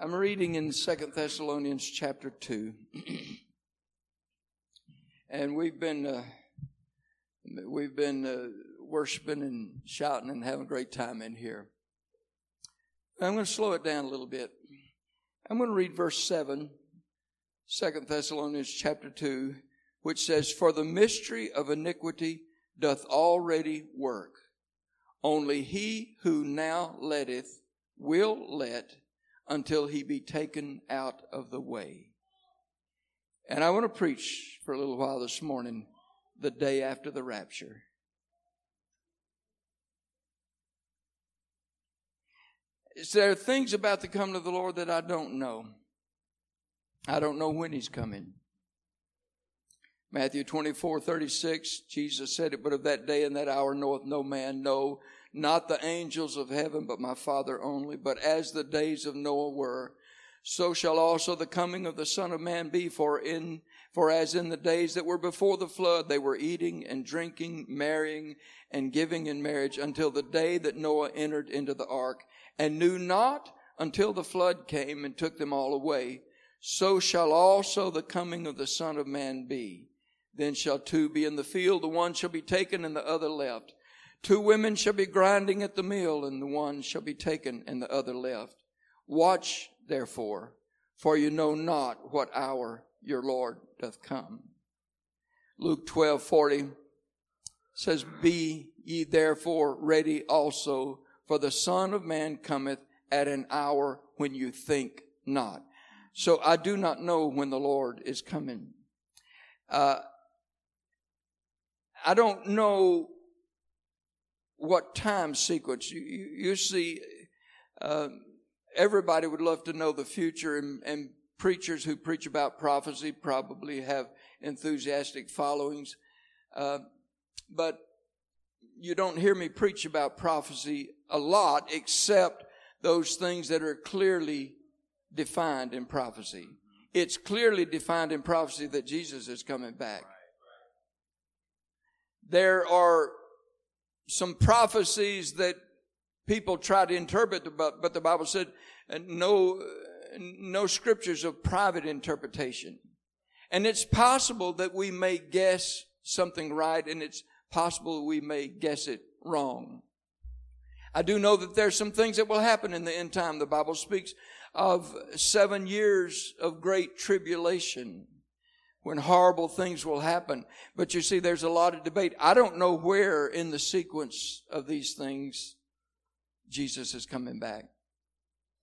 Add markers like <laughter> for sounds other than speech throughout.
I'm reading in Second Thessalonians chapter 2. <clears throat> and we've been uh, we've been uh, worshiping and shouting and having a great time in here. I'm going to slow it down a little bit. I'm going to read verse 7, 2 Thessalonians chapter 2, which says, For the mystery of iniquity doth already work. Only he who now letteth will let until he be taken out of the way. And I want to preach for a little while this morning, the day after the rapture. Is there things about the coming of the Lord that I don't know? I don't know when he's coming. Matthew 24, 36, Jesus said it, but of that day and that hour knoweth no man, no, not the angels of heaven, but my Father only. But as the days of Noah were, so shall also the coming of the Son of Man be. For in for as in the days that were before the flood, they were eating and drinking, marrying and giving in marriage until the day that Noah entered into the ark, and knew not until the flood came and took them all away. So shall also the coming of the Son of Man be. Then shall two be in the field, the one shall be taken and the other left. Two women shall be grinding at the mill, and the one shall be taken and the other left. Watch therefore, for you know not what hour your Lord doth come. Luke twelve forty says, Be ye therefore ready also, for the Son of Man cometh at an hour when you think not. So I do not know when the Lord is coming. Uh, I don't know what time sequence. You, you, you see, uh, everybody would love to know the future, and, and preachers who preach about prophecy probably have enthusiastic followings. Uh, but you don't hear me preach about prophecy a lot, except those things that are clearly defined in prophecy. It's clearly defined in prophecy that Jesus is coming back. There are some prophecies that people try to interpret, but, but the Bible said uh, no, no scriptures of private interpretation. And it's possible that we may guess something right and it's possible we may guess it wrong. I do know that there's some things that will happen in the end time. The Bible speaks of seven years of great tribulation when horrible things will happen. But you see, there's a lot of debate. I don't know where in the sequence of these things Jesus is coming back.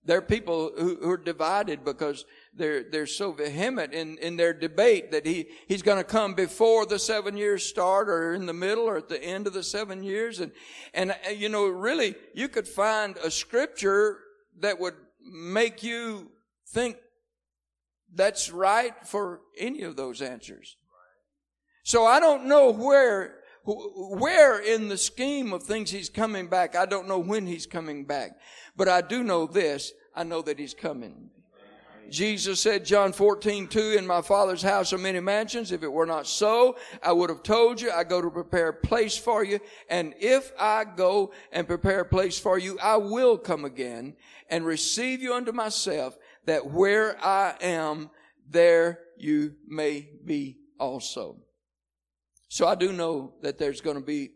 There are people who, who are divided because they're, they're so vehement in, in their debate that he, he's going to come before the seven years start or in the middle or at the end of the seven years. And, and, uh, you know, really, you could find a scripture that would make you think that's right for any of those answers. So I don't know where, where in the scheme of things he's coming back. I don't know when he's coming back. But I do know this. I know that he's coming. Jesus said, John 14, 2, in my father's house are many mansions. If it were not so, I would have told you, I go to prepare a place for you. And if I go and prepare a place for you, I will come again and receive you unto myself that where I am, there you may be also. So I do know that there's going to be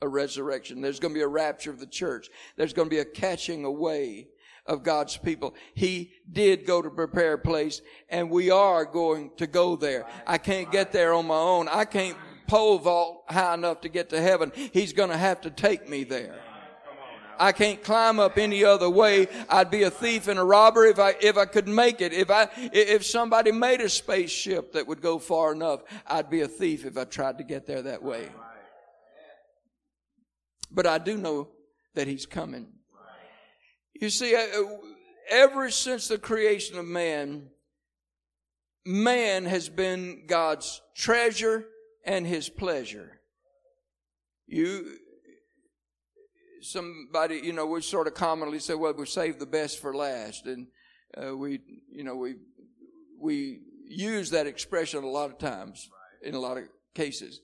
a resurrection. There's going to be a rapture of the church. There's going to be a catching away of God's people. He did go to prepare a place and we are going to go there. I can't get there on my own. I can't pole vault high enough to get to heaven. He's going to have to take me there. I can't climb up any other way. I'd be a thief and a robber if I, if I could make it. If I, if somebody made a spaceship that would go far enough, I'd be a thief if I tried to get there that way. But I do know that he's coming. You see, ever since the creation of man, man has been God's treasure and his pleasure. You, somebody, you know, we sort of commonly say, well, we save the best for last. And uh, we, you know, we, we use that expression a lot of times in a lot of cases.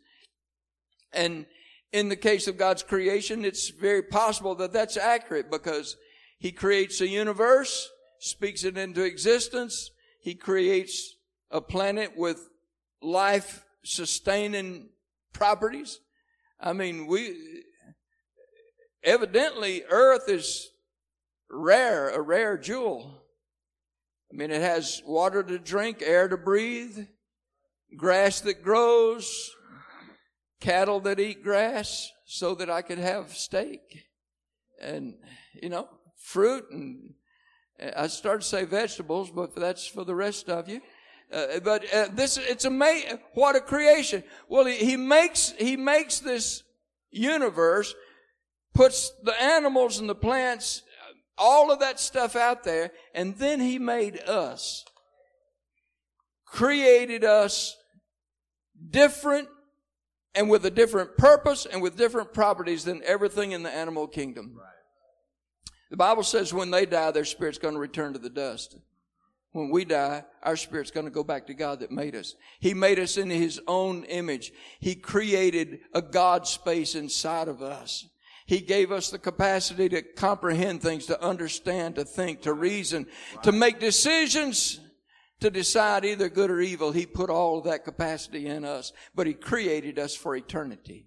And in the case of God's creation, it's very possible that that's accurate because He creates a universe speaks it into existence. He creates a planet with life sustaining properties. I mean, we, evidently earth is rare, a rare jewel. I mean, it has water to drink, air to breathe, grass that grows, cattle that eat grass so that I could have steak and, you know, fruit and I started to say vegetables, but that's for the rest of you. Uh, but uh, this, it's amazing. What a creation. Well, he, he makes, he makes this universe, puts the animals and the plants, all of that stuff out there, and then he made us. Created us different and with a different purpose and with different properties than everything in the animal kingdom. Right. The Bible says when they die, their spirit's going to return to the dust. When we die, our spirit's going to go back to God that made us. He made us in His own image. He created a God space inside of us. He gave us the capacity to comprehend things, to understand, to think, to reason, to make decisions to decide either good or evil. He put all of that capacity in us, but He created us for eternity.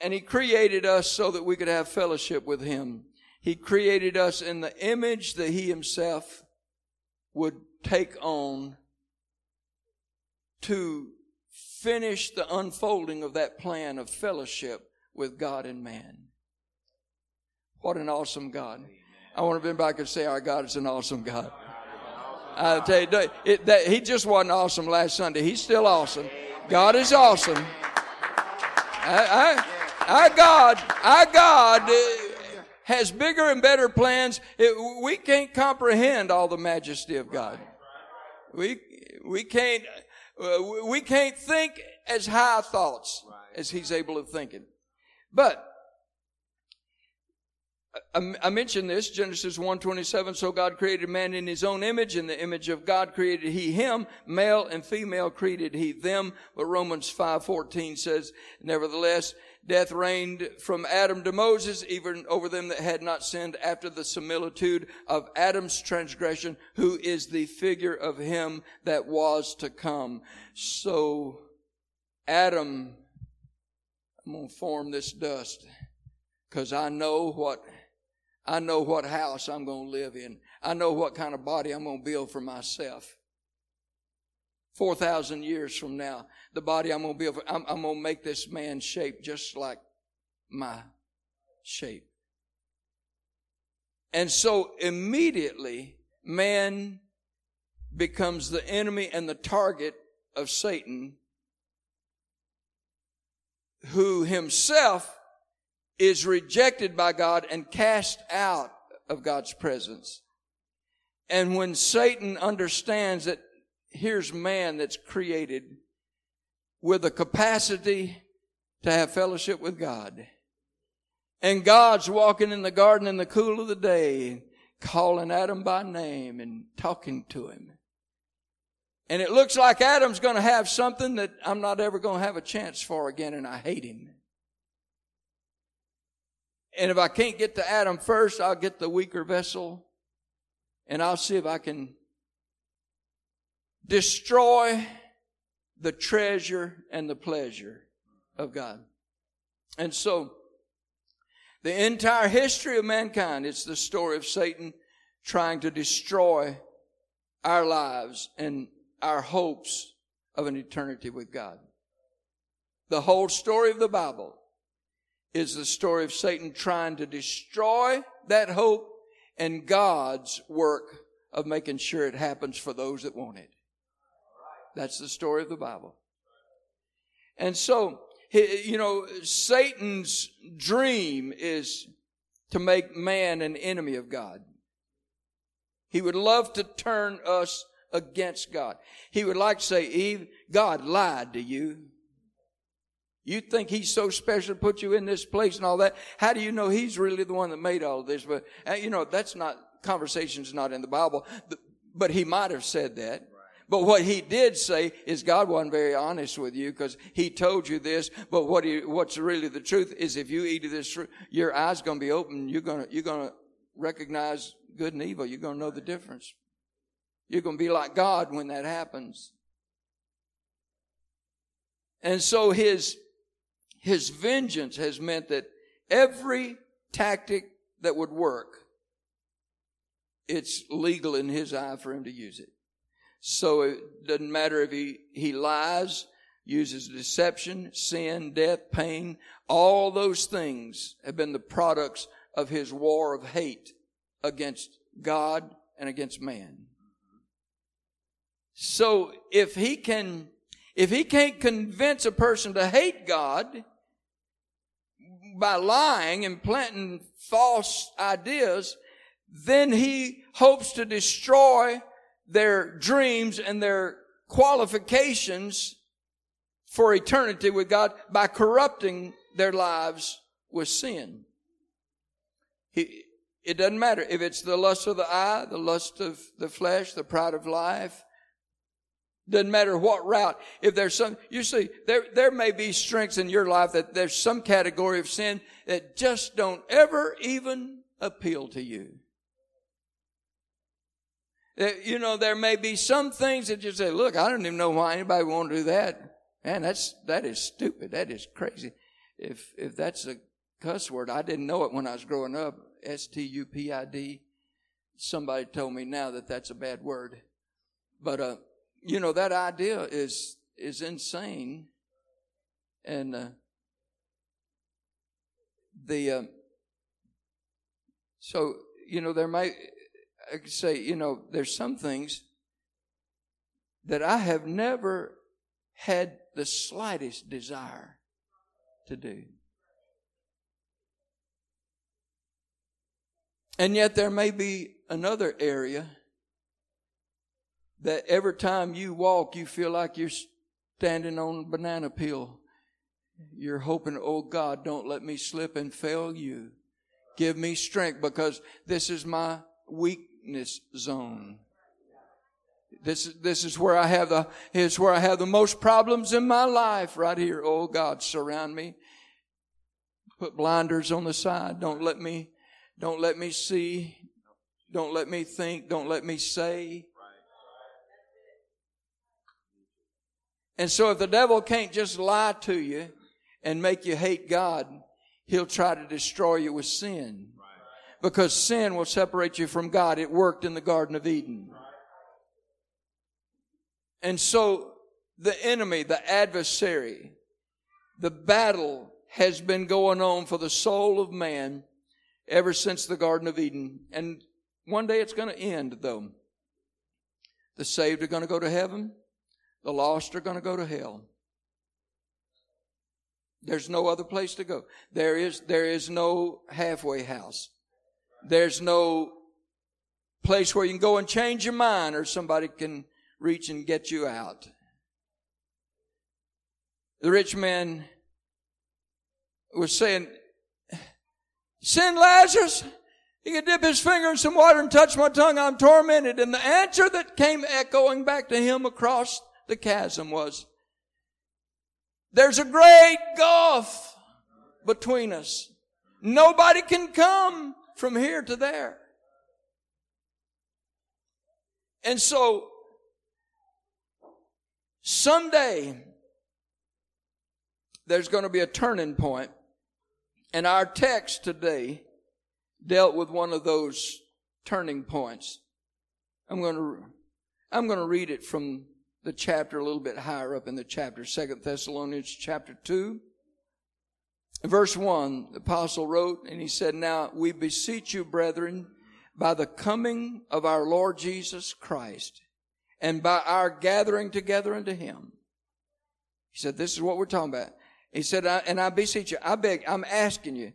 And He created us so that we could have fellowship with Him. He created us in the image that He Himself would take on to finish the unfolding of that plan of fellowship with God and man. What an awesome God. I want to bend back and say our God is an awesome God. I tell you, it, that, he just wasn't awesome last Sunday. He's still awesome. God is awesome. I, I, our God, our God uh, has bigger and better plans. It, we can't comprehend all the majesty of God. We, we can't, Uh, we can't think as high thoughts as He's able of thinking. But I mentioned this, Genesis 1:27. So God created man in His own image, in the image of God created He him, male and female created He them. But Romans 5:14 says, nevertheless, death reigned from Adam to Moses, even over them that had not sinned, after the similitude of Adam's transgression, who is the figure of Him that was to come. So, Adam, I'm gonna form this dust, because I know what I know what house I'm going to live in. I know what kind of body I'm going to build for myself. 4,000 years from now, the body I'm going to build, I'm, I'm going to make this man shape just like my shape. And so immediately, man becomes the enemy and the target of Satan, who himself is rejected by God and cast out of God's presence. And when Satan understands that here's man that's created with a capacity to have fellowship with God. And God's walking in the garden in the cool of the day, calling Adam by name and talking to him. And it looks like Adam's going to have something that I'm not ever going to have a chance for again, and I hate him. And if I can't get to Adam first, I'll get the weaker vessel and I'll see if I can destroy the treasure and the pleasure of God. And so, the entire history of mankind, it's the story of Satan trying to destroy our lives and our hopes of an eternity with God. The whole story of the Bible is the story of Satan trying to destroy that hope and God's work of making sure it happens for those that want it. That's the story of the Bible. And so, you know, Satan's dream is to make man an enemy of God. He would love to turn us against God. He would like to say, Eve, God lied to you. You think he's so special to put you in this place and all that. How do you know he's really the one that made all of this? But, uh, you know, that's not, conversation's not in the Bible, but he might have said that. But what he did say is God wasn't very honest with you because he told you this. But what he, what's really the truth is if you eat of this fruit, your eyes going to be open. You're going to, you're going to recognize good and evil. You're going to know the difference. You're going to be like God when that happens. And so his, his vengeance has meant that every tactic that would work, it's legal in his eye for him to use it. So it doesn't matter if he, he lies, uses deception, sin, death, pain. All those things have been the products of his war of hate against God and against man. So if he can, if he can't convince a person to hate God by lying and planting false ideas, then he hopes to destroy their dreams and their qualifications for eternity with God by corrupting their lives with sin. He, it doesn't matter if it's the lust of the eye, the lust of the flesh, the pride of life. Doesn't matter what route. If there's some, you see, there, there may be strengths in your life that there's some category of sin that just don't ever even appeal to you. You know, there may be some things that you say, look, I don't even know why anybody to do that. Man, that's, that is stupid. That is crazy. If, if that's a cuss word, I didn't know it when I was growing up. S-T-U-P-I-D. Somebody told me now that that's a bad word. But, uh, you know, that idea is, is insane. And, uh, the, uh, so, you know, there may, I could say, you know, there's some things that I have never had the slightest desire to do. And yet there may be another area that every time you walk, you feel like you're standing on a banana peel. You're hoping, oh God, don't let me slip and fail you. Give me strength because this is my weak weakness zone. This, this is where I have the, is where I have the most problems in my life right here. Oh God, surround me. Put blinders on the side. Don't let me, don't let me see. Don't let me think. Don't let me say. And so if the devil can't just lie to you and make you hate God, he'll try to destroy you with sin because sin will separate you from God. It worked in the Garden of Eden. And so the enemy, the adversary, the battle has been going on for the soul of man ever since the Garden of Eden. And one day it's going to end, though. The saved are going to go to heaven. The lost are going to go to hell. There's no other place to go. There is, there is no halfway house. There's no place where you can go and change your mind or somebody can reach and get you out. The rich man was saying, Send Lazarus. He could dip his finger in some water and touch my tongue. I'm tormented. And the answer that came echoing back to him across the chasm was, There's a great gulf between us. Nobody can come from here to there. And so, someday, there's going to be a turning point, and our text today dealt with one of those turning points. I'm going to, I'm going to read it from the chapter a little bit higher up in the chapter, Second Thessalonians chapter 2 verse 1, the apostle wrote, and he said, Now we beseech you, brethren, by the coming of our Lord Jesus Christ, and by our gathering together unto him. He said, This is what we're talking about. He said, and I beseech you, I beg, I'm asking you,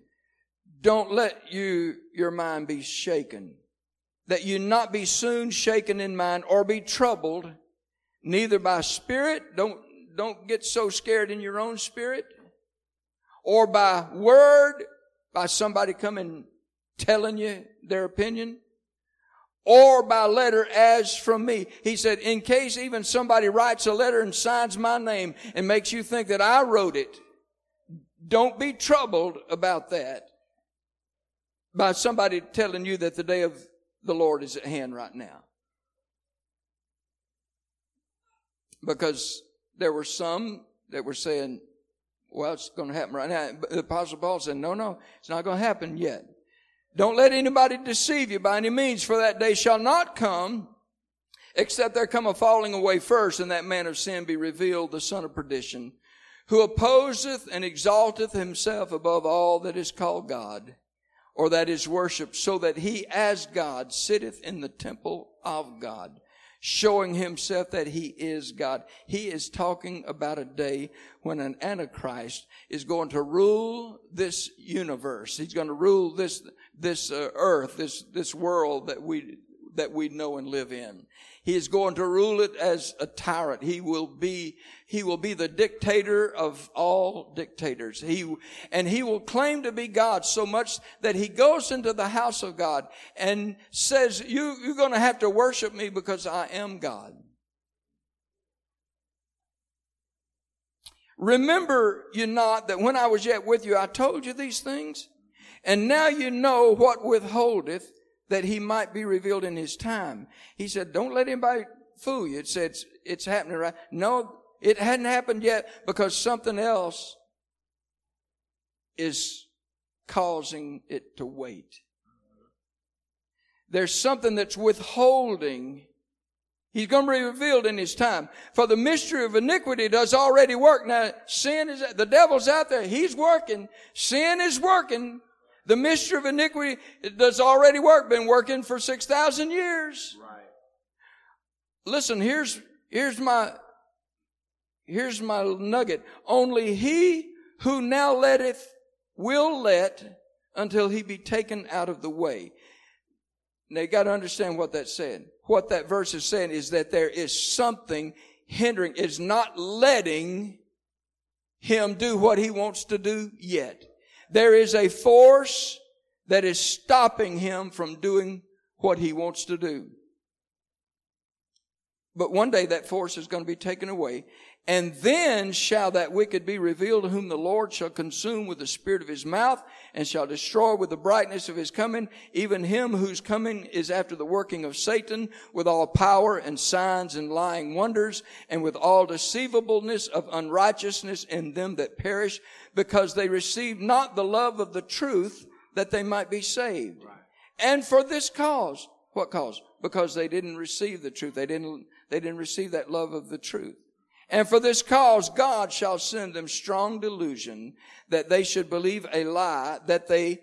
don't let you, your mind be shaken. That you not be soon shaken in mind or be troubled, neither by spirit, don't, don't get so scared in your own spirit, or by word, by somebody coming telling you their opinion, or by letter as from me. He said, in case even somebody writes a letter and signs my name and makes you think that I wrote it, don't be troubled about that by somebody telling you that the day of the Lord is at hand right now. Because there were some that were saying, well, it's going to happen right now. But the Apostle Paul said, no, no, it's not going to happen yet. Don't let anybody deceive you by any means, for that day shall not come, except there come a falling away first, and that man of sin be revealed, the son of perdition, who opposeth and exalteth himself above all that is called God, or that is worshipped, so that he as God sitteth in the temple of God showing himself that he is God. He is talking about a day when an antichrist is going to rule this universe. He's going to rule this this uh, earth, this this world that we that we know and live in. He is going to rule it as a tyrant. He will be, he will be the dictator of all dictators. He, and he will claim to be God so much that he goes into the house of God and says, you, you're going to have to worship me because I am God. Remember you not that when I was yet with you, I told you these things? And now you know what withholdeth that he might be revealed in his time. He said, don't let anybody fool you. It said, it's, it's happening right. No, it hadn't happened yet because something else is causing it to wait. There's something that's withholding. He's going to be revealed in his time. For the mystery of iniquity does already work. Now, sin is, the devil's out there. He's working. Sin is working. The mystery of iniquity that's already work, been working for 6,000 years. Right. Listen, here's, here's my, here's my nugget. Only he who now letteth will let until he be taken out of the way. Now you got to understand what that's saying. What that verse is saying is that there is something hindering, is not letting him do what he wants to do yet. There is a force that is stopping him from doing what he wants to do. But one day that force is going to be taken away. And then shall that wicked be revealed whom the Lord shall consume with the spirit of his mouth and shall destroy with the brightness of his coming, even him whose coming is after the working of Satan with all power and signs and lying wonders and with all deceivableness of unrighteousness in them that perish because they received not the love of the truth that they might be saved. Right. And for this cause, what cause? Because they didn't receive the truth. They didn't, they didn't receive that love of the truth. And for this cause, God shall send them strong delusion that they should believe a lie, that they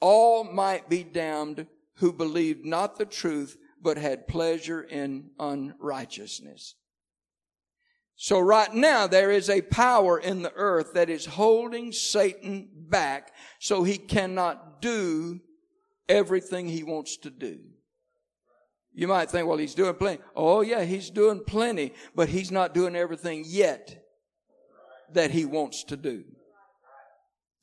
all might be damned who believed not the truth, but had pleasure in unrighteousness. So right now there is a power in the earth that is holding Satan back so he cannot do everything he wants to do. You might think, well, he's doing plenty. Oh yeah, he's doing plenty, but he's not doing everything yet that he wants to do.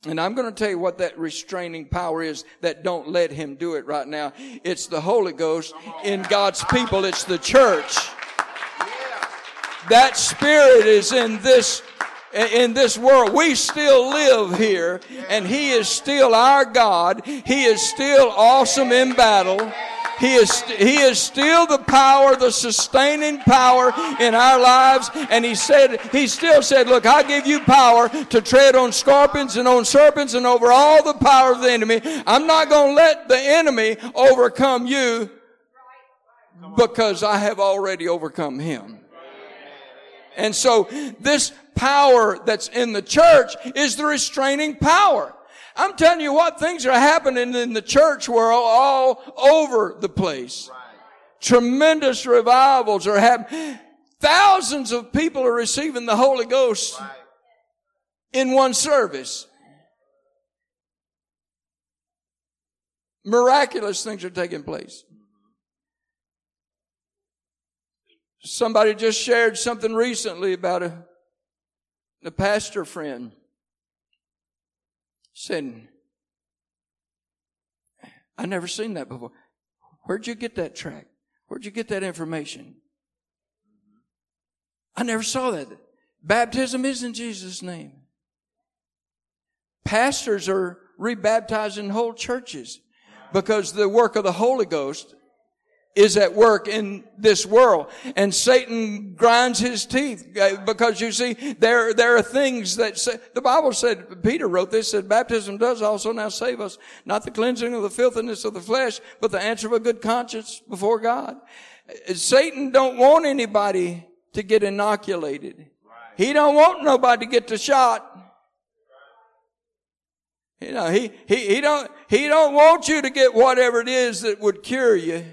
And I'm going to tell you what that restraining power is that don't let him do it right now. It's the Holy Ghost in God's people. It's the church. That spirit is in this in this world. We still live here and he is still our God. He is still awesome in battle. He is, he is still the power, the sustaining power in our lives. And he said, he still said, look, I give you power to tread on scorpions and on serpents and over all the power of the enemy. I'm not going to let the enemy overcome you because I have already overcome him. And so this power that's in the church is the restraining power. I'm telling you what, things are happening in the church world all over the place. Right. Tremendous revivals are happening. Thousands of people are receiving the Holy Ghost right. in one service. Miraculous things are taking place. Somebody just shared something recently about a, a pastor friend said, I never seen that before. Where'd you get that track? Where'd you get that information? I never saw that. Baptism is in Jesus' name. Pastors are rebaptizing whole churches because the work of the Holy Ghost is at work in this world. And Satan grinds his teeth uh, because you see, there, there are things that say, the Bible said, Peter wrote this, said, baptism does also now save us, not the cleansing of the filthiness of the flesh, but the answer of a good conscience before God. Satan don't want anybody to get inoculated. He don't want nobody to get the shot. You know, he, he, he don't, he don't want you to get whatever it is that would cure you.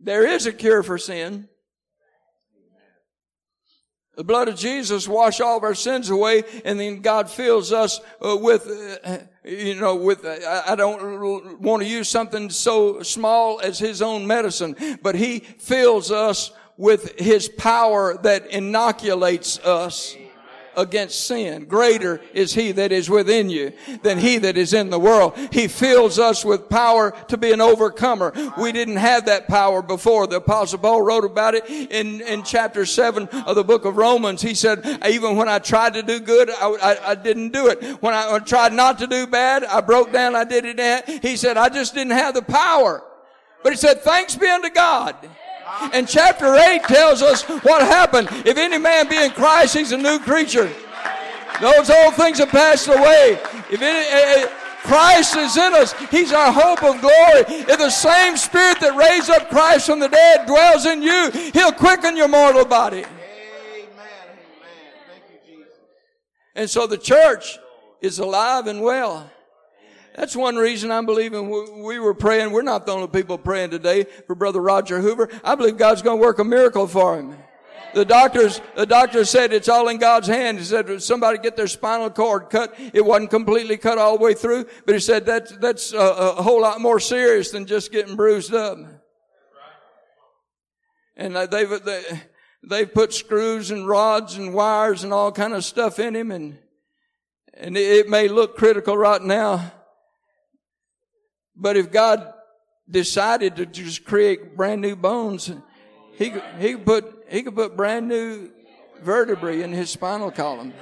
There is a cure for sin. The blood of Jesus wash all of our sins away, and then God fills us uh, with, uh, you know, with. Uh, I don't want to use something so small as His own medicine, but He fills us with His power that inoculates us against sin. Greater is he that is within you than he that is in the world. He fills us with power to be an overcomer. We didn't have that power before. The apostle Paul wrote about it in, in chapter seven of the book of Romans. He said, even when I tried to do good, I, I, I didn't do it. When I, I tried not to do bad, I broke down, I did it. He said, I just didn't have the power. But he said, thanks be unto God and chapter 8 tells us what happened. If any man be in Christ, he's a new creature. Those old things have passed away. If any, uh, Christ is in us, He's our hope of glory. If the same Spirit that raised up Christ from the dead dwells in you, He'll quicken your mortal body. Amen. Amen. Thank you, Jesus. And so the church is alive and well. That's one reason I'm believing we were praying. We're not the only people praying today for Brother Roger Hoover. I believe God's going to work a miracle for him. The doctors, the doctor said it's all in God's hand. He said somebody get their spinal cord cut. It wasn't completely cut all the way through, but he said that's, that's a, a whole lot more serious than just getting bruised up. And they've, they, they've put screws and rods and wires and all kind of stuff in him and, and it may look critical right now, but if God decided to just create brand new bones, he could, he could put he could put brand new vertebrae in his spinal column.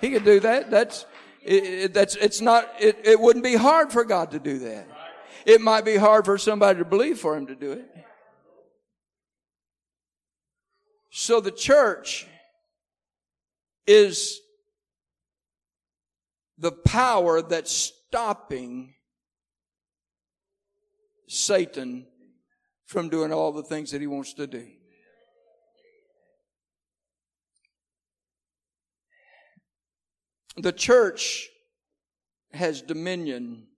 He could do that. That's it, it, that's it's not it, it wouldn't be hard for God to do that. It might be hard for somebody to believe for him to do it. So the church is the power that's stopping Satan from doing all the things that he wants to do. The church has dominion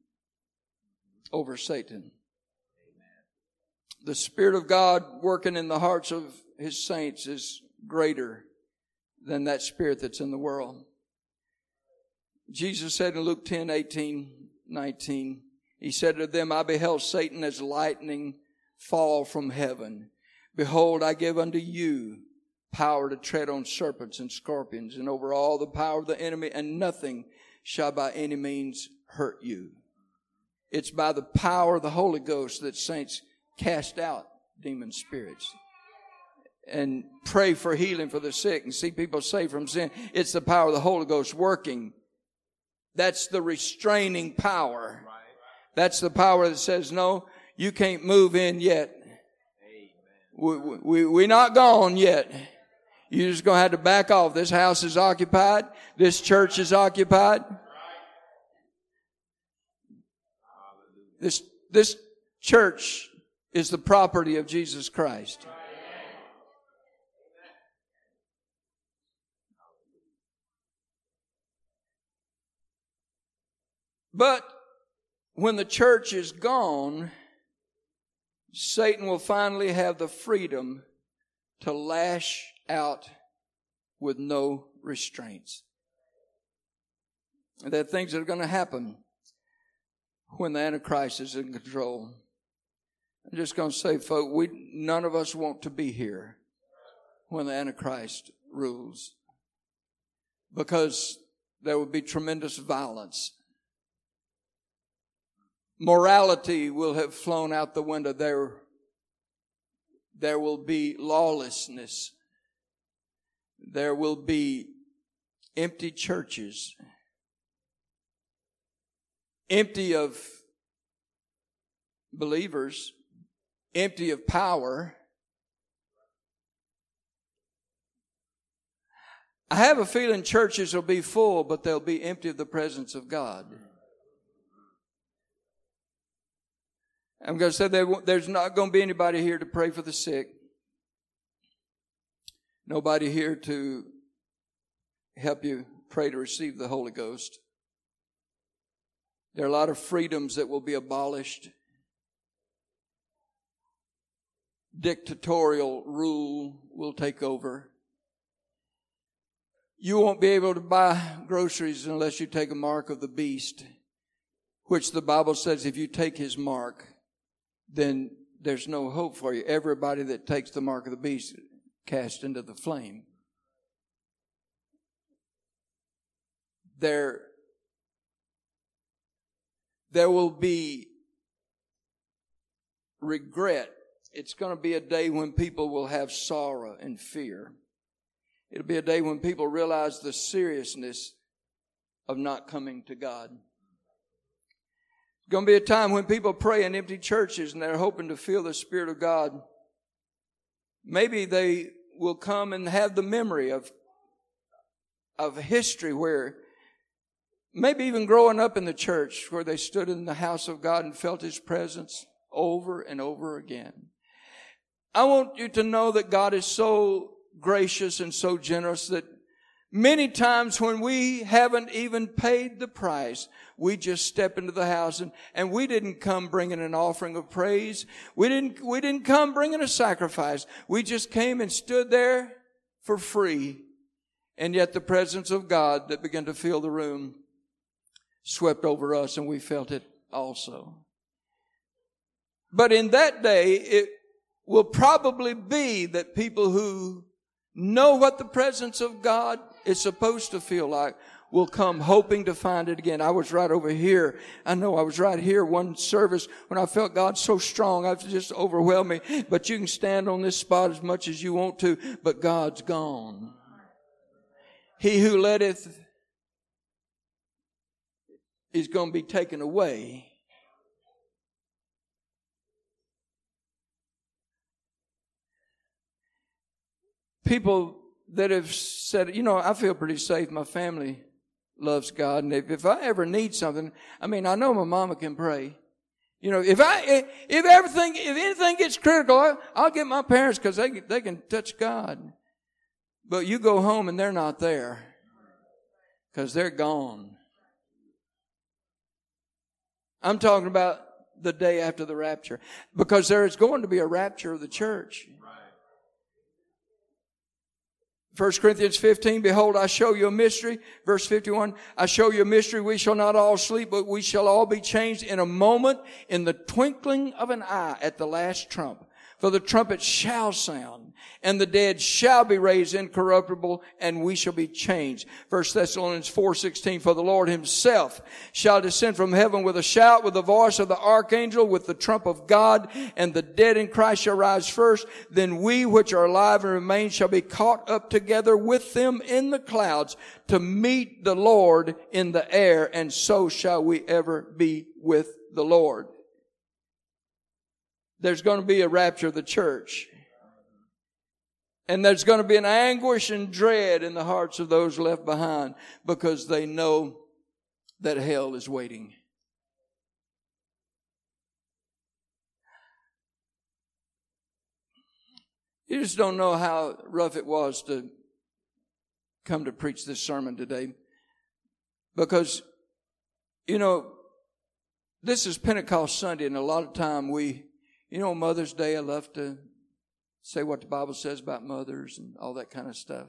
over Satan. The Spirit of God working in the hearts of His saints is greater than that spirit that's in the world. Jesus said in Luke 10, 18, 19, he said to them, I beheld Satan as lightning fall from heaven. Behold, I give unto you power to tread on serpents and scorpions and over all the power of the enemy, and nothing shall by any means hurt you. It's by the power of the Holy Ghost that saints cast out demon spirits and pray for healing for the sick and see people saved from sin. It's the power of the Holy Ghost working. That's the restraining power that's the power that says, no, you can't move in yet. We, we, we're not gone yet. You're just going to have to back off. This house is occupied. This church is occupied. This, this church is the property of Jesus Christ. But when the church is gone, Satan will finally have the freedom to lash out with no restraints. And there are things that are going to happen when the Antichrist is in control. I'm just going to say, folks, we, none of us want to be here when the Antichrist rules because there will be tremendous violence morality will have flown out the window. There, there will be lawlessness. There will be empty churches, empty of believers, empty of power. I have a feeling churches will be full, but they'll be empty of the presence of God. I'm going to say there, there's not going to be anybody here to pray for the sick. Nobody here to help you pray to receive the Holy Ghost. There are a lot of freedoms that will be abolished. Dictatorial rule will take over. You won't be able to buy groceries unless you take a mark of the beast, which the Bible says if you take his mark, then there's no hope for you. Everybody that takes the mark of the beast cast into the flame. There, there will be regret. It's going to be a day when people will have sorrow and fear. It'll be a day when people realize the seriousness of not coming to God going to be a time when people pray in empty churches and they're hoping to feel the Spirit of God. Maybe they will come and have the memory of, of history where maybe even growing up in the church where they stood in the house of God and felt His presence over and over again. I want you to know that God is so gracious and so generous that Many times when we haven't even paid the price, we just step into the house and, and we didn't come bringing an offering of praise. We didn't, we didn't come bringing a sacrifice. We just came and stood there for free. And yet the presence of God that began to fill the room swept over us and we felt it also. But in that day, it will probably be that people who know what the presence of God is supposed to feel like will come hoping to find it again. I was right over here. I know I was right here one service when I felt God so strong. I was just overwhelmed me. But you can stand on this spot as much as you want to, but God's gone. He who letteth is going to be taken away. People that have said, you know, I feel pretty safe. My family loves God. And if, if I ever need something, I mean, I know my mama can pray. You know, if I, if, everything, if anything gets critical, I, I'll get my parents because they, they can touch God. But you go home and they're not there because they're gone. I'm talking about the day after the rapture because there is going to be a rapture of the church. 1 Corinthians 15, behold, I show you a mystery. Verse 51, I show you a mystery. We shall not all sleep, but we shall all be changed in a moment, in the twinkling of an eye at the last trump. For the trumpet shall sound, and the dead shall be raised incorruptible, and we shall be changed. First Thessalonians 4:16. For the Lord Himself shall descend from heaven with a shout, with the voice of the archangel, with the trump of God, and the dead in Christ shall rise first. Then we which are alive and remain shall be caught up together with them in the clouds to meet the Lord in the air, and so shall we ever be with the Lord there's going to be a rapture of the church. And there's going to be an anguish and dread in the hearts of those left behind because they know that hell is waiting. You just don't know how rough it was to come to preach this sermon today. Because, you know, this is Pentecost Sunday, and a lot of time we you know, Mother's Day, I love to say what the Bible says about mothers and all that kind of stuff.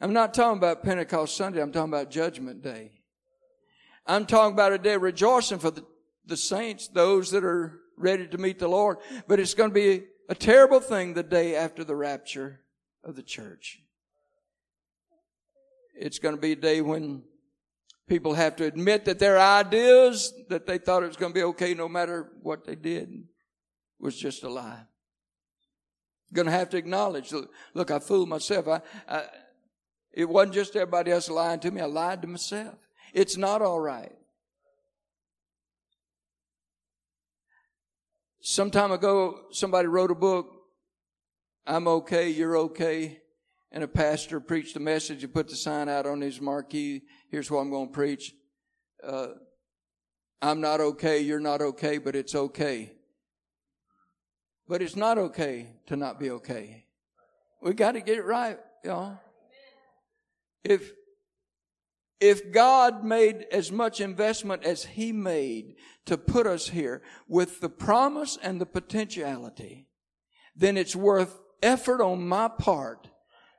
I'm not talking about Pentecost Sunday, I'm talking about Judgment Day. I'm talking about a day of rejoicing for the, the saints, those that are ready to meet the Lord. But it's going to be a terrible thing the day after the rapture of the church. It's going to be a day when People have to admit that their ideas that they thought it was going to be okay no matter what they did was just a lie. To have to acknowledge, look, I fooled myself. I, I, it wasn't just everybody else lying to me. I lied to myself. It's not all right. Some time ago, somebody wrote a book, I'm okay, you're okay. And a pastor preached a message and put the sign out on his marquee. Here's what I'm going to preach. Uh, I'm not okay, you're not okay, but it's okay. But it's not okay to not be okay. We got to get it right, y'all. If if God made as much investment as He made to put us here with the promise and the potentiality, then it's worth effort on my part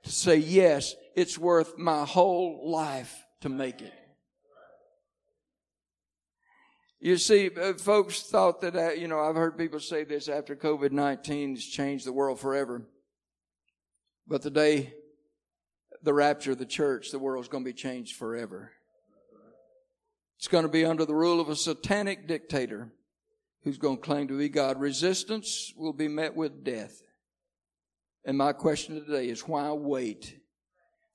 to say, yes, it's worth my whole life to make it. You see, uh, folks thought that, uh, you know, I've heard people say this after COVID 19 has changed the world forever. But the day the rapture of the church, the world's going to be changed forever. It's going to be under the rule of a satanic dictator who's going to claim to be God. Resistance will be met with death. And my question today is why wait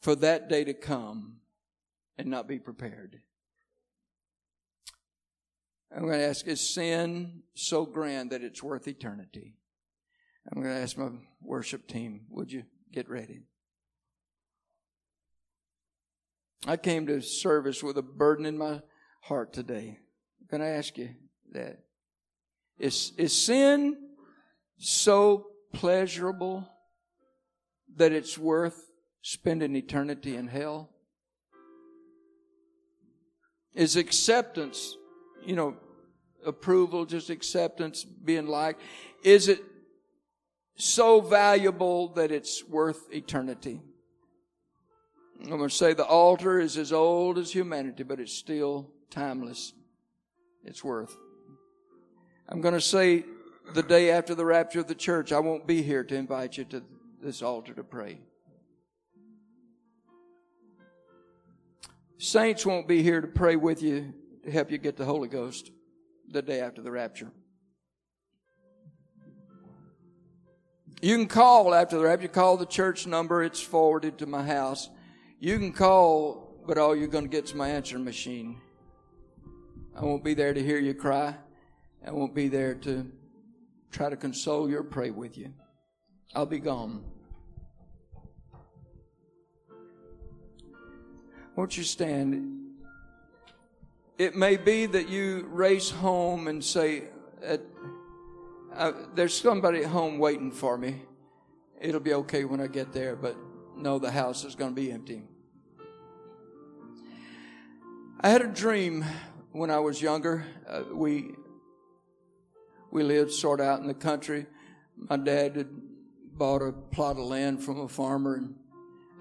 for that day to come and not be prepared? I'm going to ask, is sin so grand that it's worth eternity? I'm going to ask my worship team, would you get ready? I came to service with a burden in my heart today. Can I ask you that? Is, is sin so pleasurable that it's worth spending eternity in hell? Is acceptance, you know, approval, just acceptance, being liked, is it so valuable that it's worth eternity? I'm going to say the altar is as old as humanity, but it's still timeless. It's worth. I'm going to say the day after the rapture of the church, I won't be here to invite you to this altar to pray. Saints won't be here to pray with you to help you get the Holy Ghost the day after the rapture. You can call after the rapture, call the church number, it's forwarded to my house. You can call, but all you're going to get is my answering machine. I won't be there to hear you cry. I won't be there to try to console you or pray with you. I'll be gone. Won't you stand? It may be that you race home and say, uh, There's somebody at home waiting for me. It'll be okay when I get there, but no, the house is going to be empty. I had a dream when I was younger. Uh, we we lived sort of out in the country. My dad had bought a plot of land from a farmer and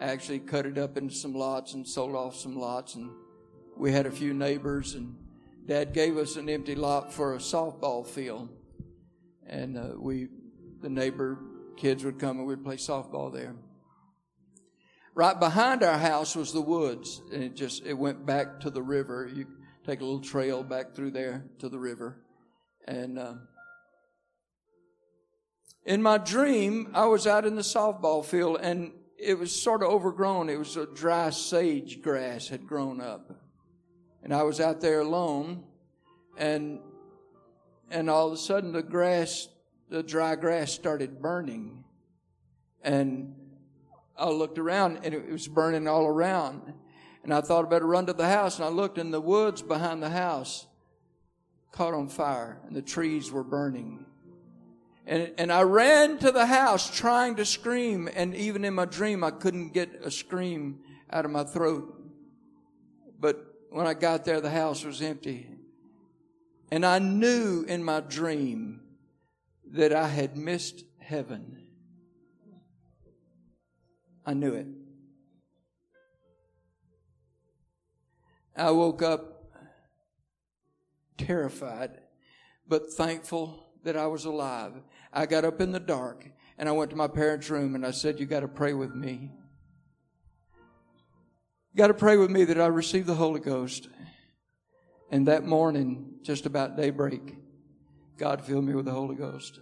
actually cut it up into some lots and sold off some lots. And we had a few neighbors, and Dad gave us an empty lot for a softball field. And uh, we, the neighbor kids would come and we'd play softball there. Right behind our house was the woods, and it just it went back to the river. You take a little trail back through there to the river, and uh, in my dream, I was out in the softball field, and it was sort of overgrown. It was a dry sage grass had grown up, and I was out there alone, and and all of a sudden the grass, the dry grass started burning, and I looked around and it was burning all around. And I thought I better run to the house. And I looked in the woods behind the house, caught on fire, and the trees were burning. And, and I ran to the house trying to scream. And even in my dream, I couldn't get a scream out of my throat. But when I got there, the house was empty. And I knew in my dream that I had missed heaven. I knew it. I woke up terrified, but thankful that I was alive. I got up in the dark and I went to my parents' room and I said, You got to pray with me. You got to pray with me that I receive the Holy Ghost. And that morning, just about daybreak, God filled me with the Holy Ghost.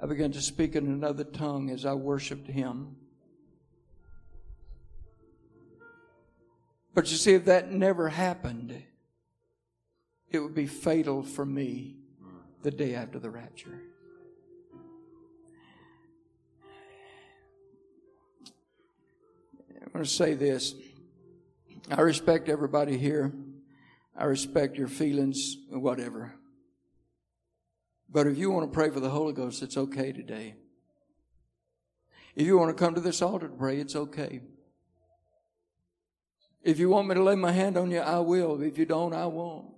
I began to speak in another tongue as I worshiped Him. But you see, if that never happened, it would be fatal for me the day after the rapture. I'm going to say this. I respect everybody here. I respect your feelings, whatever. But if you want to pray for the Holy Ghost, it's okay today. If you want to come to this altar to pray, it's okay. If you want me to lay my hand on you, I will. If you don't, I won't.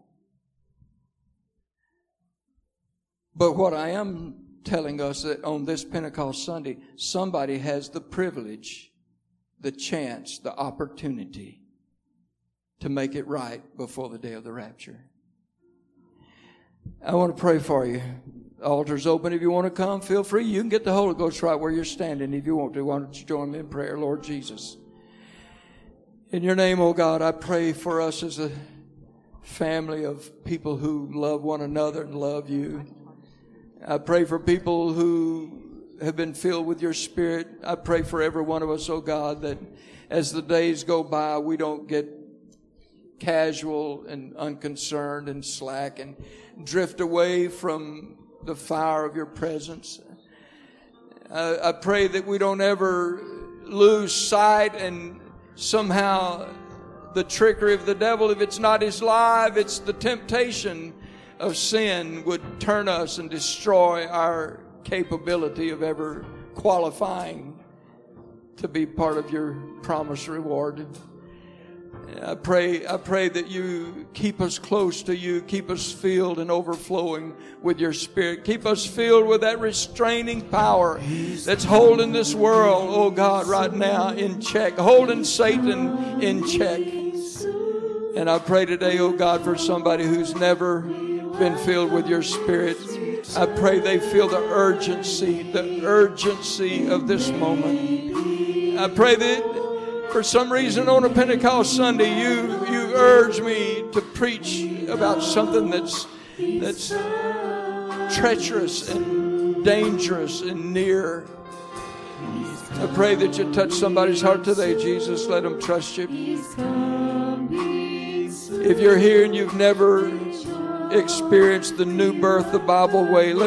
But what I am telling us that on this Pentecost Sunday, somebody has the privilege, the chance, the opportunity to make it right before the day of the rapture. I want to pray for you. Altar's open. If you want to come, feel free. You can get the Holy Ghost right where you're standing if you want to. Why don't you join me in prayer, Lord Jesus? In your name, oh God, I pray for us as a family of people who love one another and love you. I pray for people who have been filled with your spirit. I pray for every one of us, oh God, that as the days go by, we don't get casual and unconcerned and slack and drift away from the fire of your presence. I pray that we don't ever lose sight and somehow the trickery of the devil, if it's not his lie, it's the temptation of sin would turn us and destroy our capability of ever qualifying to be part of your promised reward. I pray, I pray that you keep us close to you, keep us filled and overflowing with your spirit. Keep us filled with that restraining power that's holding this world, oh God, right now in check, holding Satan in check. And I pray today, oh God, for somebody who's never been filled with your spirit. I pray they feel the urgency, the urgency of this moment. I pray that for some reason on a Pentecost Sunday, you, you urge me to preach about something that's, that's treacherous and dangerous and near. I pray that you touch somebody's heart today, Jesus. Let them trust you. If you're here and you've never experienced the new birth the Bible way, let me